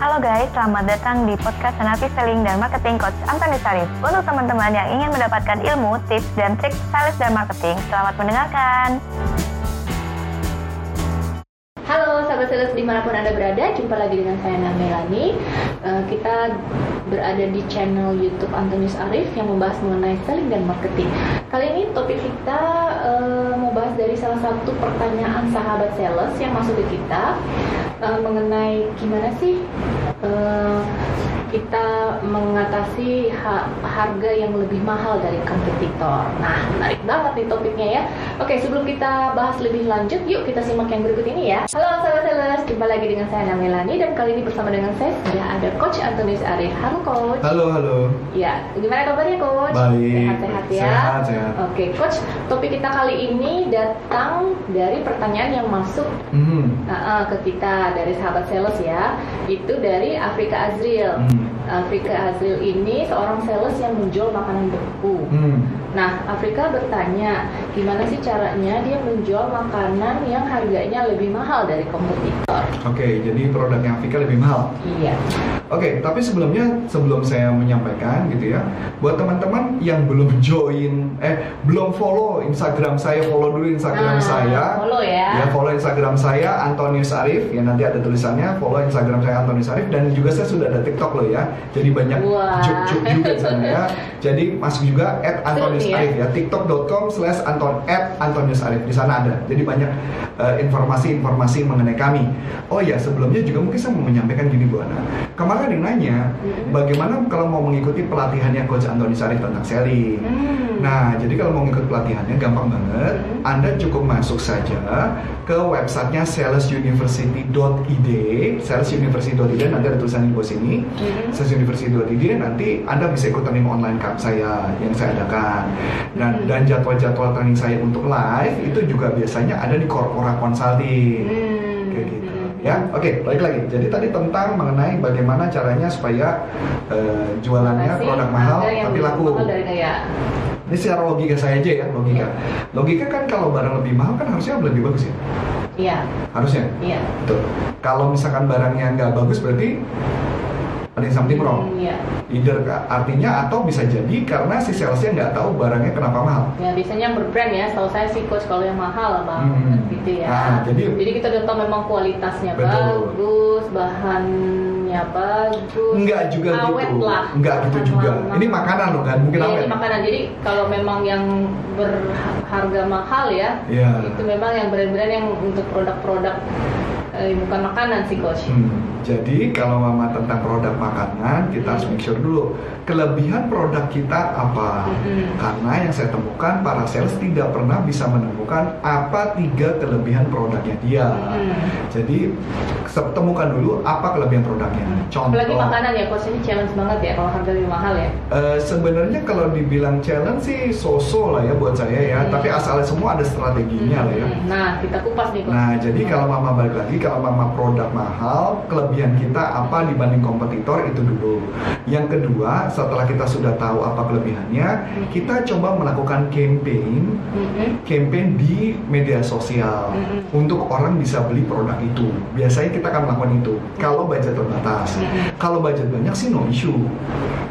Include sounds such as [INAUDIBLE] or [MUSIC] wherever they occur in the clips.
Halo guys, selamat datang di podcast Senapi Selling dan Marketing Coach Antoni Sarif. Untuk teman-teman yang ingin mendapatkan ilmu, tips, dan trik sales dan marketing, selamat mendengarkan. Sahabat sales di mana pun anda berada, jumpa lagi dengan saya Nana Melani. Uh, kita berada di channel YouTube Antonius Arif yang membahas mengenai selling dan marketing. Kali ini topik kita uh, mau bahas dari salah satu pertanyaan sahabat sales yang masuk ke kita uh, mengenai gimana sih uh, kita mengatasi ha harga yang lebih mahal dari kompetitor. Nah, menarik banget nih topiknya ya. Oke, sebelum kita bahas lebih lanjut, yuk kita simak yang berikut ini ya. Halo sahabat sales, jumpa lagi dengan saya Namelani dan kali ini bersama dengan saya sudah ada Coach Antonius Arif. Halo Coach. Halo, halo. Ya, gimana kabarnya Coach? Baik. Sehat-sehat ya. Sehat, sehat. Oke, Coach, topik kita kali ini datang dari pertanyaan yang masuk Hmm. uh, uh, ke kita dari sahabat sales ya. Itu dari Afrika Azril. Hmm. Afrika Azril ini seorang sales yang menjual makanan beku. Hmm. Nah, Afrika bertanya, gimana sih caranya dia menjual makanan yang harganya lebih mahal dari kompetitor? Oke, jadi produknya Vika lebih mahal. Iya. Oke, tapi sebelumnya sebelum saya menyampaikan gitu ya, buat teman-teman yang belum [LAUGHS] join, eh belum follow Instagram saya, follow dulu Instagram Nah, saya. follow ya. Ya, follow Instagram saya Antonius Arif. Ya nanti ada tulisannya follow Instagram saya Antonius Arif dan juga saya sudah ada TikTok loh ya. Jadi banyak juk-juk juga sana ya. [LAUGHS] Jadi masuk juga at Antonius ya. Arif ya. TikTok.com slash Anton at Antonius Arif di sana ada. Jadi banyak eh, informasi-informasi mengenai kami. Oh ya sebelumnya juga mungkin saya mau menyampaikan gini Bu Ana. Kemarin ada yang nanya Hmm. bagaimana kalau mau mengikuti pelatihannya Coach Antonius Arif tentang selling. Hmm. Nah, jadi kalau mau ngikut pelatihannya gampang banget. Hmm. Anda cukup masuk saja ke websitenya salesuniversity.id, salesuniversity.id nanti ada tulisan di bawah sini. Hmm. Salesuniversity.id nanti Anda bisa ikut training online camp saya yang saya adakan. Dan Hmm. dan jadwal-jadwal training saya untuk live itu juga biasanya ada di Corpora Consulting. Hmm. Kayak gitu. Hmm. Ya, oke, balik lagi. Jadi tadi tentang mengenai bagaimana caranya supaya eh, jualannya Gimana sih produk mahal tapi laku. mahal dari kayak Ini secara logika saya aja ya, logika. Logika kan kalau barang lebih mahal kan harusnya lebih bagus ya. Iya, Harusnya. iya. Betul. Kalau misalkan barangnya nggak bagus berarti ada yang something wrong. Hmm, Iya. Either artinya atau bisa jadi karena si salesnya nggak tahu barangnya kenapa mahal. Ya biasanya berbrand ya, setahu saya sih coach kalau yang mahal bang, Hmm. gitu ya. Nah, jadi- kita udah tahu memang kualitasnya Betul. bagus, bahannya bagus, Enggak juga awet gitu. lah. Enggak gitu Tahan juga. lama. Ini makanan loh kan, mungkin Iya, awet. ini makanan. Jadi kalau memang yang berharga mahal ya, Iya. itu memang yang brand-brand yang untuk produk-produk eh, bukan makanan sih coach. Hmm, jadi kalau mama tentang produk makanan kita harus make sure dulu kelebihan produk kita apa. Mm-mm. Karena yang saya temukan para sales tidak pernah bisa menemukan apa tiga kelebihan produknya dia. Mm-mm. Jadi temukan dulu apa kelebihan produknya. Contoh. Apalagi makanan ya coach ini challenge banget ya kalau harga lebih mahal ya. eh, sebenarnya kalau dibilang challenge sih so-so lah ya buat saya ya. Hmm. Tapi asalnya semua ada strateginya lah ya. Hmm, Nah kita kupas nih coach. Nah, jadi kalau mama balik lagi, kalau mama produk mahal, kelebihan kita apa dibanding kompetitor itu dulu. Yang kedua, setelah kita sudah tahu apa kelebihannya, kita coba melakukan campaign, Mm-mm. campaign di media sosial Mm-mm. untuk orang bisa beli produk itu. Biasanya kita akan melakukan itu. Kalau budget terbatas, kalau budget banyak sih no issue.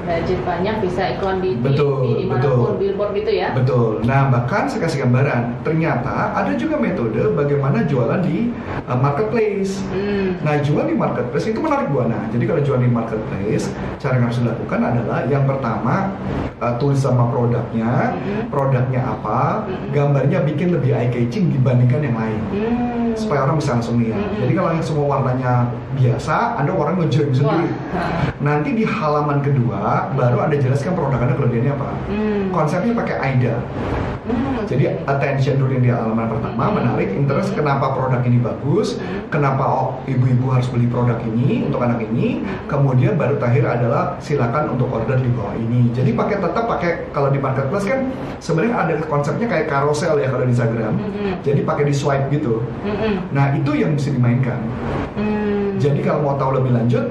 budget banyak bisa iklan di Betul, di betul. billboard gitu ya Betul. Nah, bahkan saya kasih gambaran. Ternyata ada juga metode bagaimana jualan di uh, marketplace. Hmm. Nah, jual di marketplace itu menarik Bu Ana. Jadi kalau jual di marketplace, cara yang harus dilakukan adalah yang pertama uh, tulis sama produknya, Mhm. produknya apa, Mhm. gambarnya bikin lebih eye catching dibandingkan yang lain. Hmm. Supaya orang bisa langsung lihat. Mhm. Jadi kalau yang semua warnanya biasa, Anda orang ngejoin Wah. sendiri. Ha. Nanti di halaman kedua baru Anda jelaskan produk Anda kelebihannya apa. Hmm. Konsepnya pakai AIDA. Hmm. Jadi attention dulu yang di halaman pertama Hmm. menarik interest kenapa produk ini bagus, Hmm. kenapa oh, ibu-ibu harus beli produk ini untuk anak ini, kemudian baru terakhir adalah silakan untuk order di bawah ini. Jadi pakai tetap pakai kalau di marketplace kan sebenarnya ada konsepnya kayak carousel ya kalau di Instagram. Hmm. Jadi pakai di swipe gitu. Hmm. Nah itu yang mesti dimainkan. Hmm. Jadi kalau mau tahu lebih lanjut,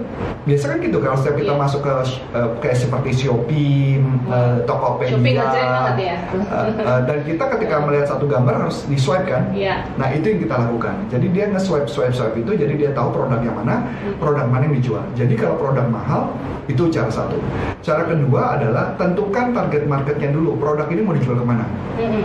biasa kan gitu kalau setiap kita Iya. masuk ke eh, kayak seperti Shopee, eh, Tokopedia, Shopee ya. eh, eh, dan kita ketika [LAUGHS] melihat satu gambar harus di swipe kan. Iya. Nah itu yang kita lakukan. Jadi dia nge-swipe swipe swipe itu, jadi dia tahu produk yang mana, produk mana yang dijual. Jadi kalau produk mahal itu cara satu. Cara kedua adalah tentukan target marketnya dulu. Produk ini mau dijual ke mana? Mm-mm.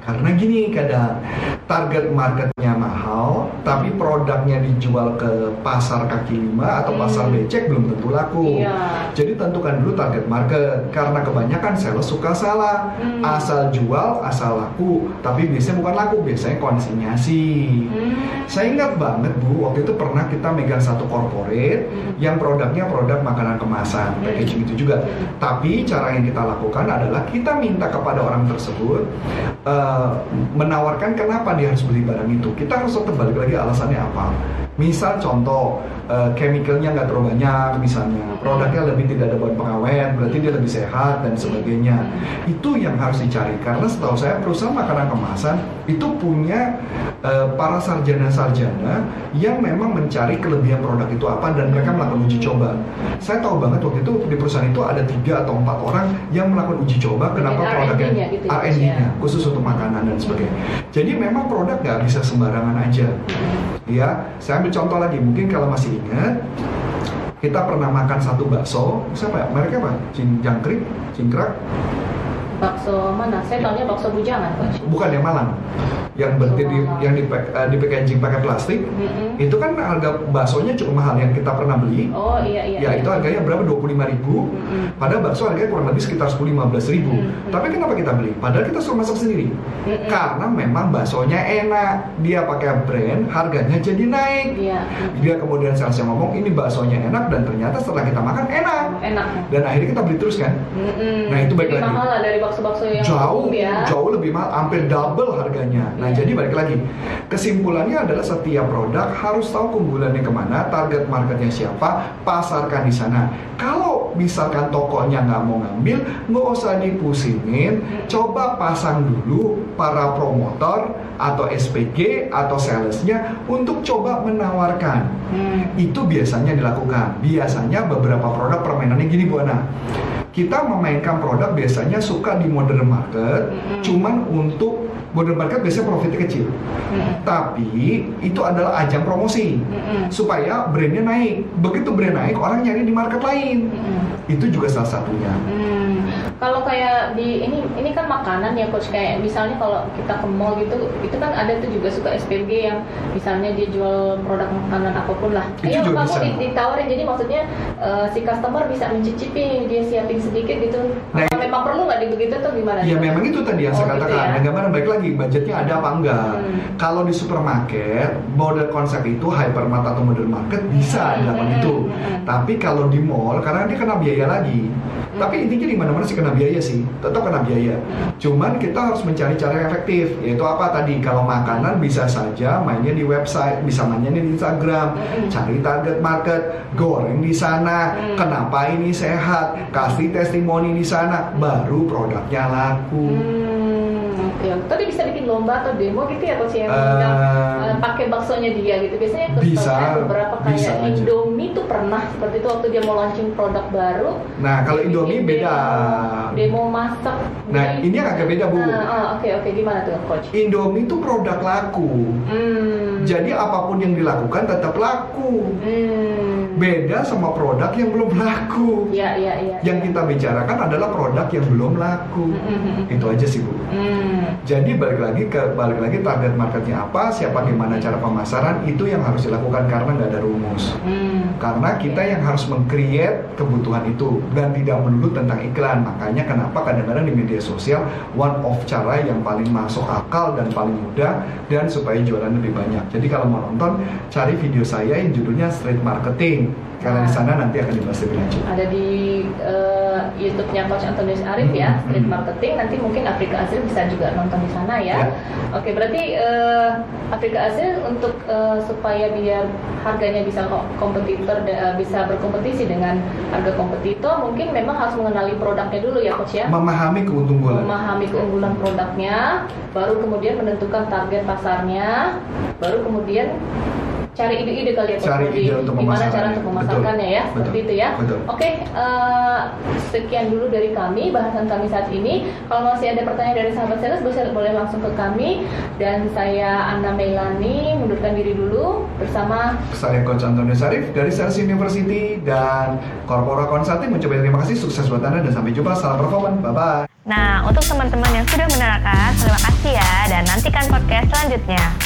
Karena gini kadang target marketnya mahal, tapi produknya dijual ke pasar kaki lima atau Hmm. pasar becek belum tentu laku. Iya. Jadi tentukan dulu target market. Karena kebanyakan sales suka salah, Hmm. asal jual, asal laku. Tapi biasanya bukan laku, biasanya konsinyasi. Hmm. Saya ingat banget bu, waktu itu pernah kita megang satu corporate Hmm. yang produknya produk makanan kemasan, Hmm. packaging itu juga. Hmm. Tapi cara yang kita lakukan adalah kita minta kepada orang tersebut eh, menawarkan kenapa dia harus beli barang itu. Kita harus tetap balik lagi alasannya apa. Misal contoh eh, chemicalnya nggak terlalu banyak, misalnya produknya lebih tidak ada bahan pengawet, berarti dia lebih sehat dan sebagainya. Itu yang harus dicari karena setahu saya perusahaan makanan kemasan itu punya eh, para sarjana-sarjana yang memang mencari kelebihan produk itu apa dan mereka melakukan uji coba. Saya tahu banget waktu itu di perusahaan itu ada tiga atau empat orang yang melakukan uji coba kenapa produknya R&D-nya gitu ya, ya. khusus untuk makanan dan sebagainya. Jadi memang produk nggak bisa sembarangan aja. Ya, saya ambil contoh lagi. Mungkin kalau masih ingat, kita pernah makan satu bakso, siapa ya? Mereka apa? Jangkrik, cingkrak, Bakso mana? Saya taunya bakso bujangan, coach. bukan yang Malang. Yang berarti di, yang di, pack- eh, di packaging pakai plastik. Mm-mm. Itu kan harga baksonya cukup mahal yang kita pernah beli. Oh iya iya. Ya iya. itu harganya berapa? 25.000 ribu. Mm-mm. Padahal bakso harganya kurang lebih sekitar 10-15 ribu. Hmm. Tapi kenapa kita beli? Padahal kita suruh masak sendiri. Mm-mm. Karena memang baksonya enak. Dia pakai brand, harganya jadi naik. Iya. Dia kemudian salesnya ngomong ini baksonya enak dan ternyata setelah kita makan enak. Enak. Dan akhirnya kita beli terus kan. Mm-mm. Nah, itu baik lagi. mahal dari bakso-bakso yang Jauh, umum ya. jauh lebih mahal, hampir double harganya. Nah, Iya. jadi balik lagi, kesimpulannya adalah setiap produk harus tahu keunggulannya ke mana, target marketnya siapa, pasarkan di sana. Kalau misalkan tokonya nggak mau ngambil, nggak usah dipusingin, coba pasang dulu para promotor atau SPG atau salesnya untuk coba menawarkan. Hmm. Itu biasanya dilakukan. Biasanya beberapa produk permainannya gini Bu Ana. Kita memainkan produk biasanya suka di modern market, Mm-mm. cuman untuk modern market biasanya profitnya kecil. Mm-mm. Tapi itu adalah ajang promosi Mm-mm. supaya brandnya naik. Begitu brand naik, orang nyari di market lain. Mm-mm. Itu juga salah satunya. Hmm, kalau kayak di ini ini kan makanan ya coach kayak misalnya kalau kita ke mall gitu itu kan ada tuh juga suka SPG yang misalnya dia jual produk makanan apa pun lah. Itu Ayo juga kamu ditawarin jadi maksudnya eh, si customer bisa mencicipi dia siapin sedikit gitu. Nah, Apa memang perlu nggak di begitu tuh gimana? Ya tuh? memang itu tadi yang Oh, saya gitu katakan. ya. Nah, gimana balik lagi budgetnya ada apa enggak? Hmm. Kalau di supermarket, model konsep itu hypermart atau modern market bisa Hmm, dilakukan hmm, itu. hmm. Tapi kalau di mall karena dia kena biaya lagi. Hmm. Tapi intinya di mana-mana sih kena biaya sih, tetap kena biaya. Cuman kita harus mencari cara yang efektif. Yaitu apa tadi? Kalau makanan bisa saja mainnya di website, bisa mainnya di Instagram, Hmm. cari target market, goreng di sana. Hmm. Kenapa ini sehat? Kasih testimoni di sana, baru produknya laku. Hmm, oke. Tadi bisa bikin lomba atau demo gitu ya coach yang Eh, yang, eh, pakai baksonya dia gitu. Biasanya bisa, beberapa kayak bisa aja. Indomie tuh pernah seperti itu waktu dia mau launching produk baru. Nah, kalau Indomie beda. Demo, demo masak. Nah, ini yang agak beda, Bu. Nah, ah, oke oke gimana tuh coach? Indomie itu produk laku. Hmm. Jadi apa pun yang dilakukan tetap laku. Hmm. Beda sama produk yang belum laku. Iya iya iya. Yang kita bicarakan adalah produk yang belum laku. Hmm, hmm, hmm. Itu aja sih, Bu. Hmm. Jadi balik lagi ke balik lagi target marketnya apa, siapa gimana cara pemasaran itu yang harus dilakukan karena nggak ada rumus. Hmm. Karena kita yang harus meng-create kebutuhan itu dan tidak melulu tentang iklan. Makanya kenapa kadang-kadang di media sosial one of cara yang paling masuk akal dan paling mudah dan supaya jualan lebih banyak. Jadi kalau mau nonton cari video saya yang judulnya Street Marketing. Karena di sana nanti akan dibahas lebih lanjut. ada di eh, YouTube-nya Coach Antonius Arif ya, Hmm, Street hmm. Marketing. Nanti mungkin Afrika Azil bisa juga nonton di sana ya. Ya. Oke, berarti eh, Afrika Azil untuk eh, supaya biar harganya bisa ko- kompetitor da- bisa berkompetisi dengan harga kompetitor, mungkin memang harus mengenali produknya dulu ya Coach ya. Memahami keunggulan. Memahami keunggulan produknya, baru kemudian menentukan target pasarnya, baru kemudian cari ide-ide kali ya Cari ide untuk gimana cara untuk memasarkannya ya Betul. seperti itu ya. Betul. oke eh, sekian dulu dari kami bahasan kami saat ini. Kalau masih ada pertanyaan dari sahabat sales bisa- boleh langsung ke kami. Dan saya Anna Melani mundurkan diri dulu bersama Saya Coach Antonio Sarif dari Sales University dan Corpora Consulting. Mencoba terima kasih sukses buat Anda dan sampai jumpa. Salam performan bye bye Nah, untuk teman-teman yang sudah menerangkan, terima kasih ya dan nantikan podcast selanjutnya.